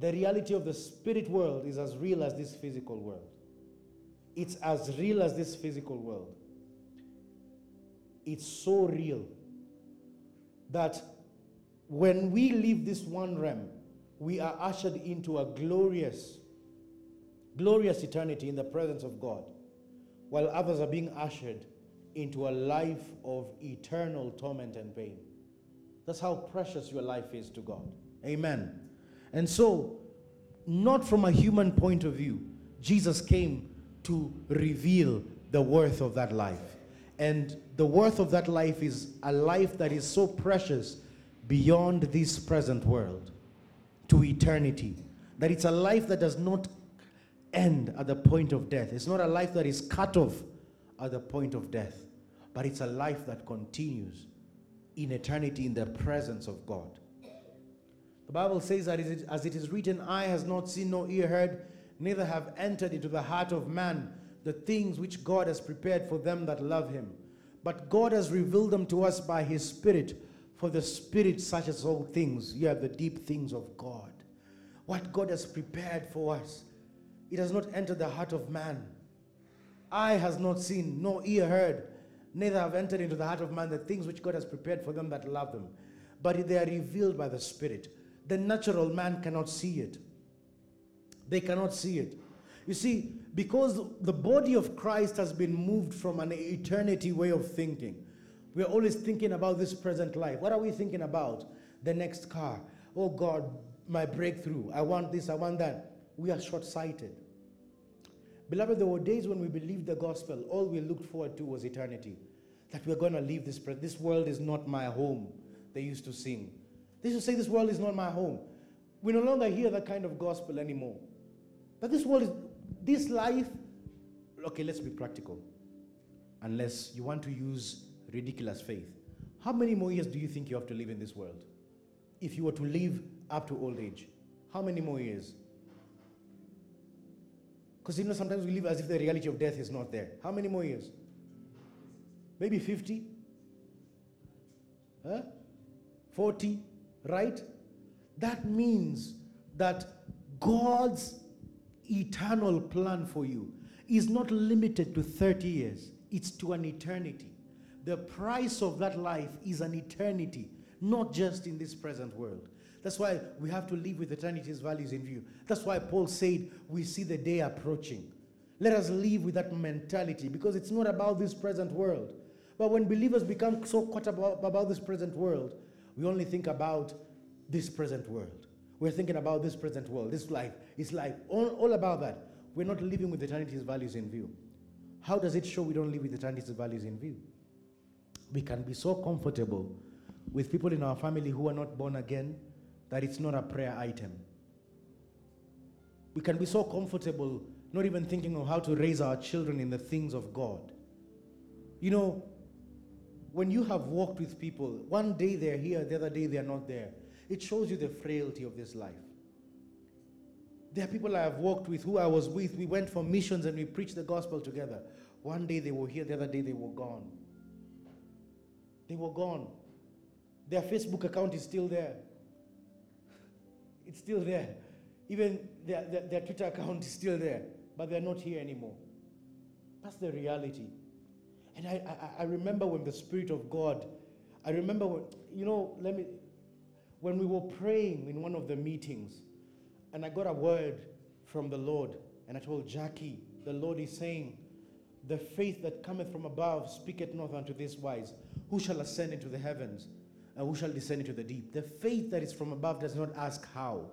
the reality of the spirit world is as real as this physical world. It's as real as this physical world. It's so real that when we leave this one realm, we are ushered into a glorious, glorious eternity in the presence of God, while others are being ushered into a life of eternal torment and pain. That's how precious your life is to God. Amen. And so, not from a human point of view, Jesus came to reveal the worth of that life. And the worth of that life is a life that is so precious beyond this present world to eternity. That it's a life that does not end at the point of death. It's not a life that is cut off at the point of death, but it's a life that continues in eternity in the presence of God. The Bible says that as it is written, eye has not seen, nor ear heard, neither have entered into the heart of man the things which God has prepared for them that love him. but God has revealed them to us by His Spirit. For the Spirit searches all things. You have the deep things of God. What God has prepared for us, it has not entered the heart of man. Eye has not seen, no ear heard, neither have entered into the heart of man the things which God has prepared for them that love them. But they are revealed by the Spirit. The natural man cannot see it. They cannot see it. You see, because the body of Christ has been moved from an eternity way of thinking, we're always thinking about this present life. What are we thinking about? The next car. Oh God, my breakthrough. I want this, I want that. We are short sighted. Beloved, there were days when we believed the gospel, all we looked forward to was eternity. That we're going to leave this, this world is not my home, they used to sing. They used to say, This world is not my home. We no longer hear that kind of gospel anymore. That this world is, this life, okay, let's be practical. Unless you want to use ridiculous faith. How many more years do you think you have to live in this world? If you were to live up to old age, how many more years? Because you know, sometimes we live as if the reality of death is not there. How many more years? Maybe 50? Huh? 40? Right? That means that God's eternal plan for you is not limited to 30 years, it's to an eternity. The price of that life is an eternity, not just in this present world. That's why we have to live with eternity's values in view. That's why Paul said, We see the day approaching. Let us live with that mentality because it's not about this present world. But when believers become so caught up about this present world, we only think about this present world. We're thinking about this present world, this life, it's life, all, all about that. We're not living with eternity's values in view. How does it show we don't live with eternity's values in view? We can be so comfortable with people in our family who are not born again that it's not a prayer item. We can be so comfortable not even thinking of how to raise our children in the things of God. You know, when you have walked with people, one day they're here, the other day they're not there. It shows you the frailty of this life. There are people I have walked with who I was with. We went for missions and we preached the gospel together. One day they were here, the other day they were gone. They were gone. Their Facebook account is still there. It's still there. Even their, their, their Twitter account is still there, but they're not here anymore. That's the reality. And I, I, I remember when the Spirit of God, I remember when, you know, let me, when we were praying in one of the meetings, and I got a word from the Lord, and I told Jackie, the Lord is saying, The faith that cometh from above speaketh not unto this wise, Who shall ascend into the heavens? And who shall descend into the deep? The faith that is from above does not ask how,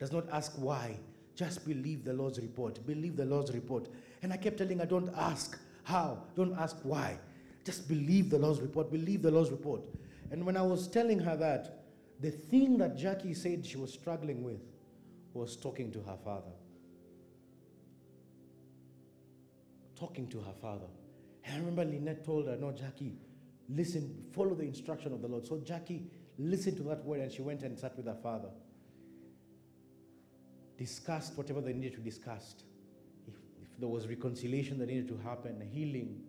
does not ask why. Just believe the Lord's report. Believe the Lord's report. And I kept telling her, don't ask how, don't ask why. Just believe the Lord's report. Believe the Lord's report. And when I was telling her that, the thing that Jackie said she was struggling with was talking to her father. Talking to her father. And I remember Lynette told her, No, Jackie, listen, follow the instruction of the Lord. So Jackie listened to that word and she went and sat with her father. Discussed whatever they needed to discuss. If, if there was reconciliation that needed to happen, healing.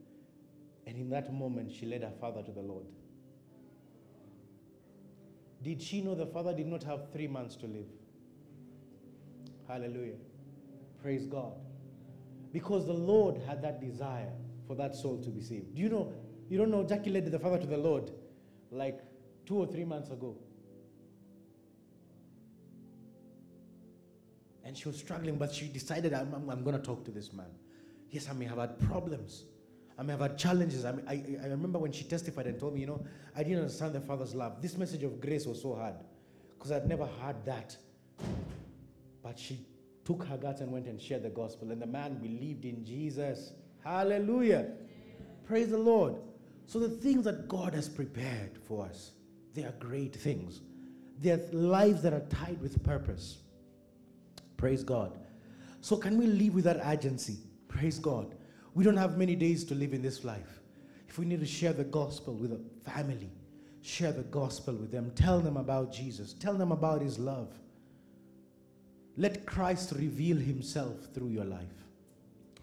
And in that moment, she led her father to the Lord. Did she know the father did not have three months to live? Hallelujah. Praise God. Because the Lord had that desire for that soul to be saved. Do you know you don't know, Jackie led the father to the Lord like two or three months ago. And she was struggling, but she decided, I'm, I'm, I'm going to talk to this man. Yes, I may have had problems. I may have had challenges. I, I, I remember when she testified and told me, you know, I didn't understand the Father's love. This message of grace was so hard because I'd never heard that. But she took her guts and went and shared the gospel, and the man believed in Jesus. Hallelujah. Praise the Lord. So the things that God has prepared for us, they are great things. They are lives that are tied with purpose. Praise God. So can we live with that urgency? Praise God. We don't have many days to live in this life. If we need to share the gospel with a family, share the gospel with them. Tell them about Jesus. Tell them about his love. Let Christ reveal himself through your life.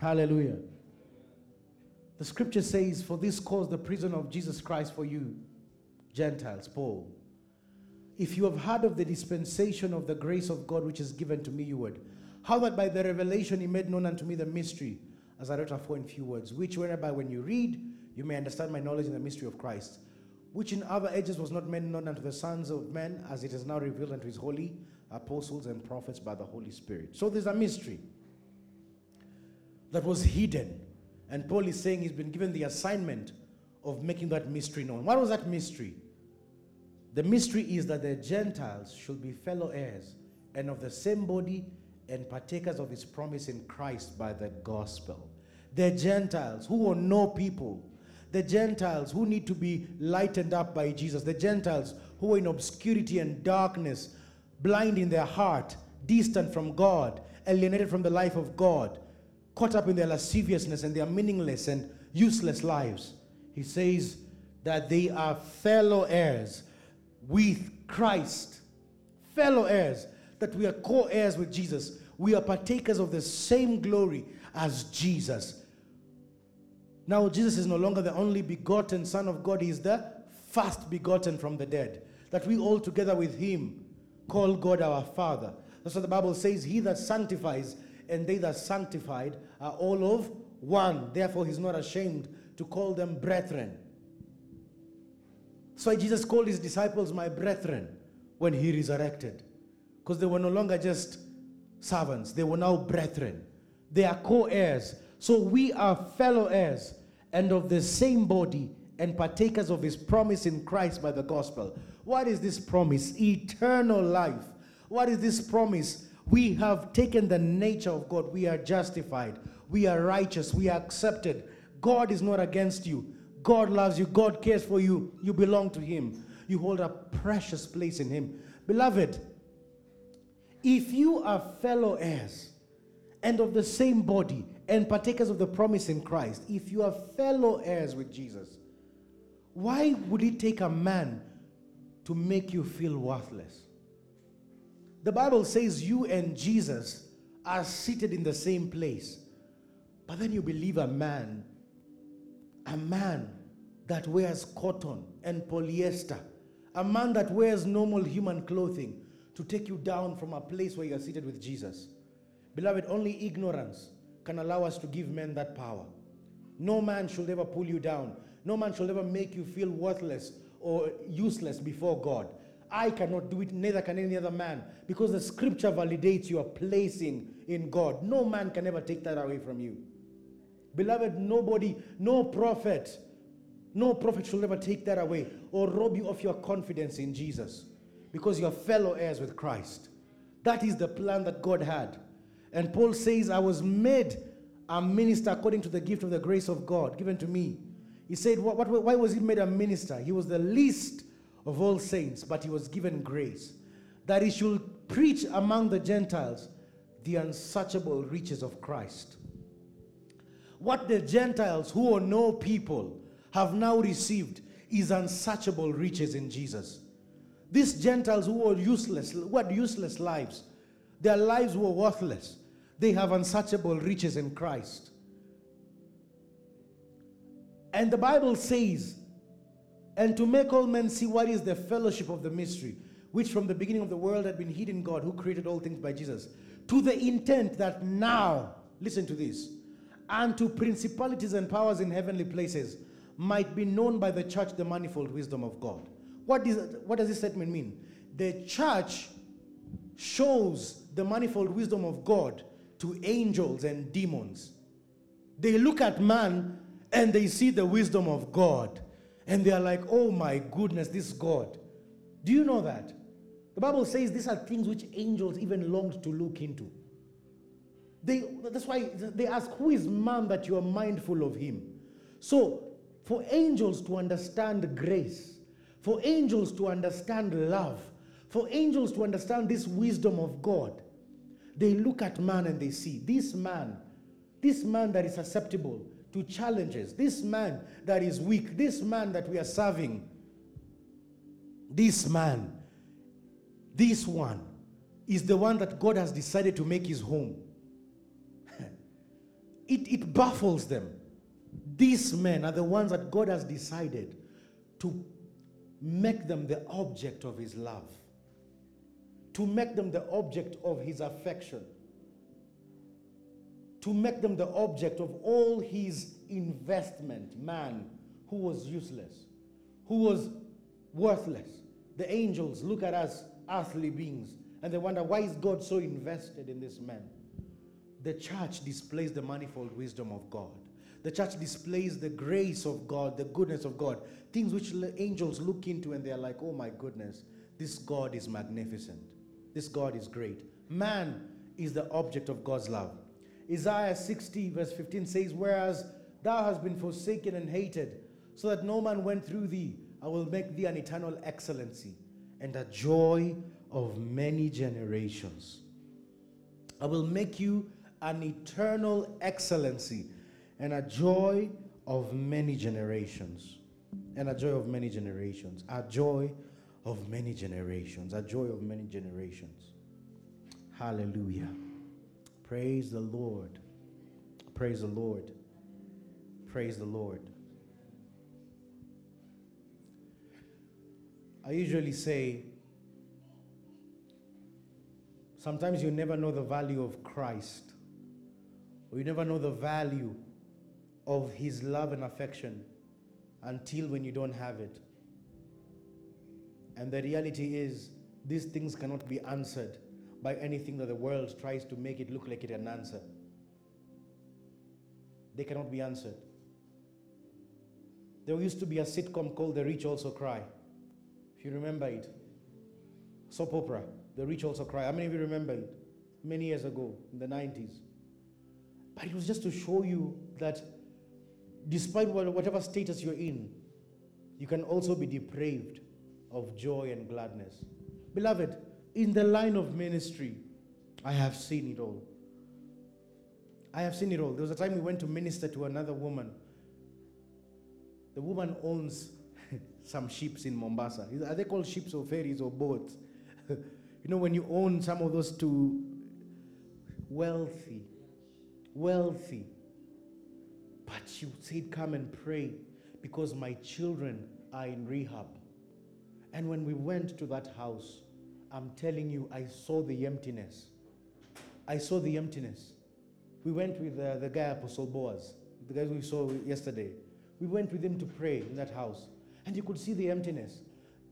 Hallelujah. The scripture says, For this cause the prison of Jesus Christ for you, Gentiles, Paul. If you have heard of the dispensation of the grace of God which is given to me, you would. How that by the revelation he made known unto me the mystery, as I wrote afore in few words, which whereby when you read, you may understand my knowledge in the mystery of Christ, which in other ages was not made known unto the sons of men, as it is now revealed unto his holy apostles and prophets by the Holy Spirit. So there's a mystery that was hidden. And Paul is saying he's been given the assignment of making that mystery known. What was that mystery? The mystery is that the Gentiles should be fellow heirs and of the same body and partakers of his promise in Christ by the gospel. The Gentiles who are no people, the Gentiles who need to be lightened up by Jesus, the Gentiles who are in obscurity and darkness, blind in their heart, distant from God, alienated from the life of God, caught up in their lasciviousness and their meaningless and useless lives. He says that they are fellow heirs with Christ, fellow heirs, that we are co heirs with Jesus. We are partakers of the same glory as Jesus. Now, Jesus is no longer the only begotten Son of God, He is the first begotten from the dead. That we all together with Him call God our Father. That's what the Bible says He that sanctifies and they that sanctified are all of one. Therefore, He's not ashamed to call them brethren. So Jesus called his disciples my brethren when he resurrected. Because they were no longer just servants, they were now brethren. They are co heirs. So we are fellow heirs and of the same body and partakers of his promise in Christ by the gospel. What is this promise? Eternal life. What is this promise? We have taken the nature of God. We are justified. We are righteous. We are accepted. God is not against you. God loves you. God cares for you. You belong to Him. You hold a precious place in Him. Beloved, if you are fellow heirs and of the same body and partakers of the promise in Christ, if you are fellow heirs with Jesus, why would it take a man to make you feel worthless? The Bible says you and Jesus are seated in the same place. But then you believe a man a man that wears cotton and polyester, a man that wears normal human clothing to take you down from a place where you are seated with Jesus. Beloved, only ignorance can allow us to give men that power. No man should ever pull you down. No man should ever make you feel worthless or useless before God. I cannot do it, neither can any other man, because the scripture validates your placing in God. No man can ever take that away from you. Beloved, nobody, no prophet, no prophet shall ever take that away or rob you of your confidence in Jesus because you're fellow heirs with Christ. That is the plan that God had. And Paul says, I was made a minister according to the gift of the grace of God given to me. He said, Why was he made a minister? He was the least of all saints, but he was given grace that he should preach among the Gentiles the unsearchable riches of Christ what the Gentiles, who are no people, have now received is unsearchable riches in Jesus. These Gentiles who are useless, what useless lives, their lives were worthless. They have unsearchable riches in Christ. And the Bible says, and to make all men see what is the fellowship of the mystery, which from the beginning of the world had been hidden God, who created all things by Jesus, to the intent that now, listen to this, and to principalities and powers in heavenly places might be known by the church the manifold wisdom of God. What, is, what does this statement mean? The church shows the manifold wisdom of God to angels and demons. They look at man and they see the wisdom of God. And they are like, oh my goodness, this God. Do you know that? The Bible says these are things which angels even longed to look into. They, that's why they ask, Who is man that you are mindful of him? So, for angels to understand grace, for angels to understand love, for angels to understand this wisdom of God, they look at man and they see this man, this man that is susceptible to challenges, this man that is weak, this man that we are serving, this man, this one is the one that God has decided to make his home. It, it baffles them. these men are the ones that God has decided to make them the object of His love, to make them the object of His affection, to make them the object of all His investment. Man who was useless, who was worthless. The angels look at us, earthly beings, and they wonder why is God so invested in this man? The church displays the manifold wisdom of God. The church displays the grace of God, the goodness of God, things which angels look into and they're like, oh my goodness, this God is magnificent. This God is great. Man is the object of God's love. Isaiah 60, verse 15 says, Whereas thou hast been forsaken and hated, so that no man went through thee, I will make thee an eternal excellency and a joy of many generations. I will make you an eternal excellency and a joy of many generations. And a joy of many generations. A joy of many generations. A joy of many generations. Hallelujah. Praise the Lord. Praise the Lord. Praise the Lord. I usually say, sometimes you never know the value of Christ, or you never know the value of His love and affection until when you don't have it. And the reality is, these things cannot be answered by anything that the world tries to make it look like it an answer. They cannot be answered. There used to be a sitcom called The Rich Also Cry. If you remember it, soap opera, The Rich Also Cry. How many of you remember it? Many years ago, in the 90s. But it was just to show you that despite whatever status you're in, you can also be depraved of joy and gladness. Beloved, in the line of ministry, I have seen it all. I have seen it all. There was a time we went to minister to another woman. The woman owns some ships in Mombasa. Are they called ships or ferries or boats? you know, when you own some of those two wealthy, wealthy. But she said, Come and pray because my children are in rehab. And when we went to that house, I'm telling you, I saw the emptiness. I saw the emptiness. We went with uh, the guy, Apostle Boaz, the guys we saw yesterday. We went with him to pray in that house, and you could see the emptiness.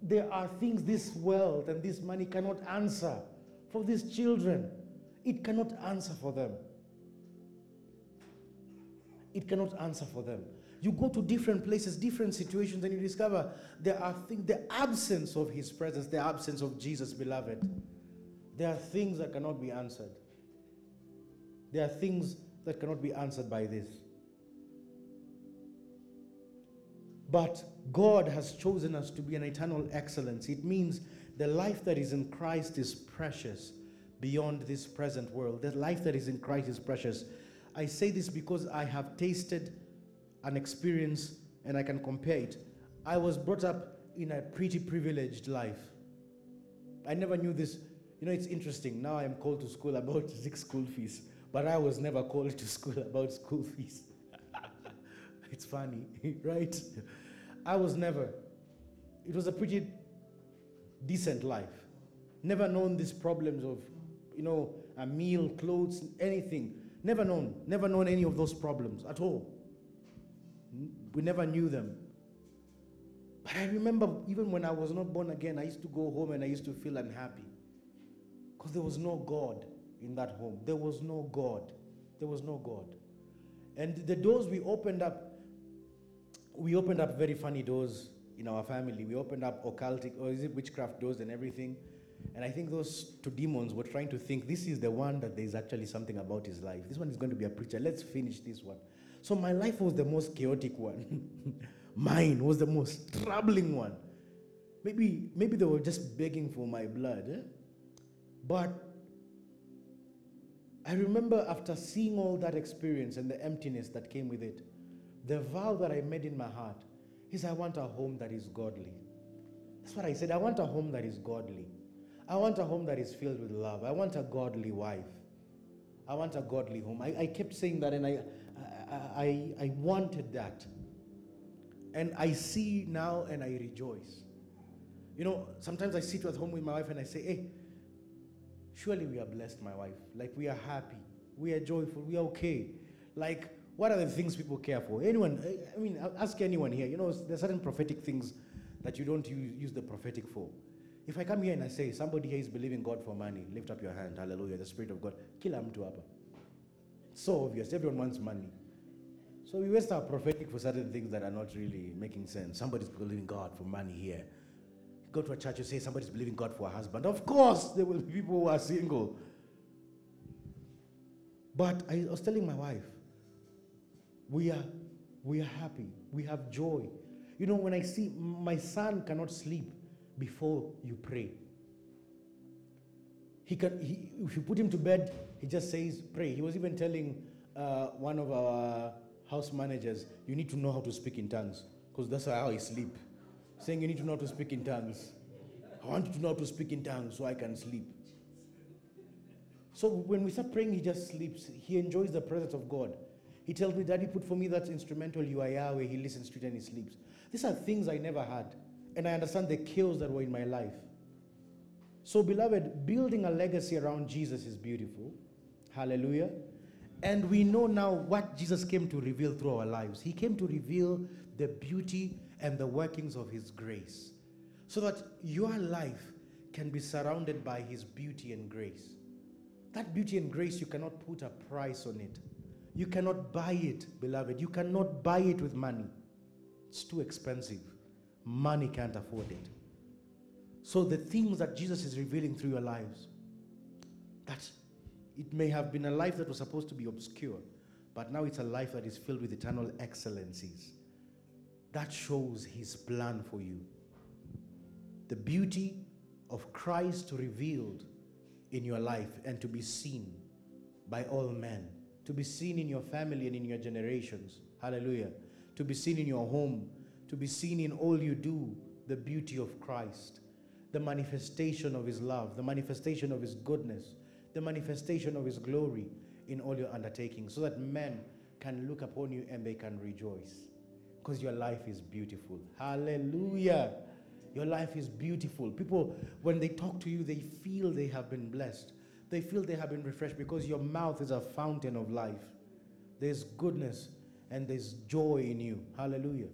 There are things this wealth and this money cannot answer for these children. It cannot answer for them. It cannot answer for them. You go to different places, different situations, and you discover there are things, the absence of His presence, the absence of Jesus, beloved. There are things that cannot be answered. There are things that cannot be answered by this. But God has chosen us to be an eternal excellence. It means the life that is in Christ is precious beyond this present world. The life that is in Christ is precious. I say this because I have tasted an experience and I can compare it. I was brought up in a pretty privileged life. I never knew this. You know, it's interesting. Now I'm called to school about six school fees, but I was never called to school about school fees. it's funny, right? I was never. It was a pretty decent life. Never known these problems of, you know, a meal, clothes, anything. Never known. Never known any of those problems at all. We never knew them. But I remember even when I was not born again, I used to go home and I used to feel unhappy. Because there was no God in that home. There was no God. There was no God. And the doors we opened up, we opened up very funny doors in our family. We opened up occultic, or is it witchcraft doors and everything. And I think those two demons were trying to think this is the one that there's actually something about his life. This one is going to be a preacher. Let's finish this one. So my life was the most chaotic one. Mine was the most troubling one. Maybe, maybe they were just begging for my blood. Eh? But I remember after seeing all that experience and the emptiness that came with it, the vow that I made in my heart is I want a home that is godly. That's what I said. I want a home that is godly. I want a home that is filled with love. I want a godly wife. I want a godly home. I, I kept saying that and I, I, I wanted that. And I see now and I rejoice. You know, sometimes I sit at home with my wife and I say, hey, surely we are blessed, my wife. Like we are happy, we are joyful, we are okay. Like, what are the things people care for? Anyone, I mean, ask anyone here. You know, there's certain prophetic things that you don't use, the prophetic for. If I come here and I say, somebody here is believing God for money, lift up your hand, hallelujah, the Spirit of God, kill mtu. So obvious, everyone wants money. So we waste our prophetic for certain things that are not really making sense. Somebody's believing God for money here. You go to a church, you say somebody's believing God for a husband. Of course, there will be people who are single. But I was telling my wife, we are, we are happy. We have joy. You know, when I see my son cannot sleep before you pray. He can, he, if you put him to bed, he just says, pray. He was even telling uh, one of our house managers, you need to know how to speak in tongues, because that's how I sleep. Saying you need to know how to speak in tongues. I want you to know how to speak in tongues so I can sleep. So when we start praying, he just sleeps. He enjoys the presence of God. He tells me, Daddy, put for me that instrumental you are Yahweh. He listens to it and he sleeps. These are things I never had. And I understand the kills that were in my life. So, beloved, building a legacy around Jesus is beautiful. Hallelujah. And we know now what Jesus came to reveal through our lives. He came to reveal the beauty and the workings of His grace so that your life can be surrounded by His beauty and grace. That beauty and grace, you cannot put a price on it. You cannot buy it, beloved. You cannot buy it with money. It's too expensive. Money can't afford it. So the things that Jesus is revealing through your lives, that it may have been a life that was supposed to be obscure, but now it's a life that is filled with eternal excellencies. That shows his plan for you. The beauty of Christ revealed in your life and to be seen by all men to be seen in your family and in your generations. Hallelujah. To be seen in your home, to be seen in all you do, the beauty of Christ, the manifestation of His love, the manifestation of His goodness, the manifestation of His glory in all your undertakings, so that men can look upon you and they can rejoice. Because your life is beautiful. Hallelujah. Your life is beautiful. People, when they talk to you, they feel they have been blessed. They feel they have been refreshed because your mouth is a fountain of life. There's goodness and there's joy in you. Hallelujah.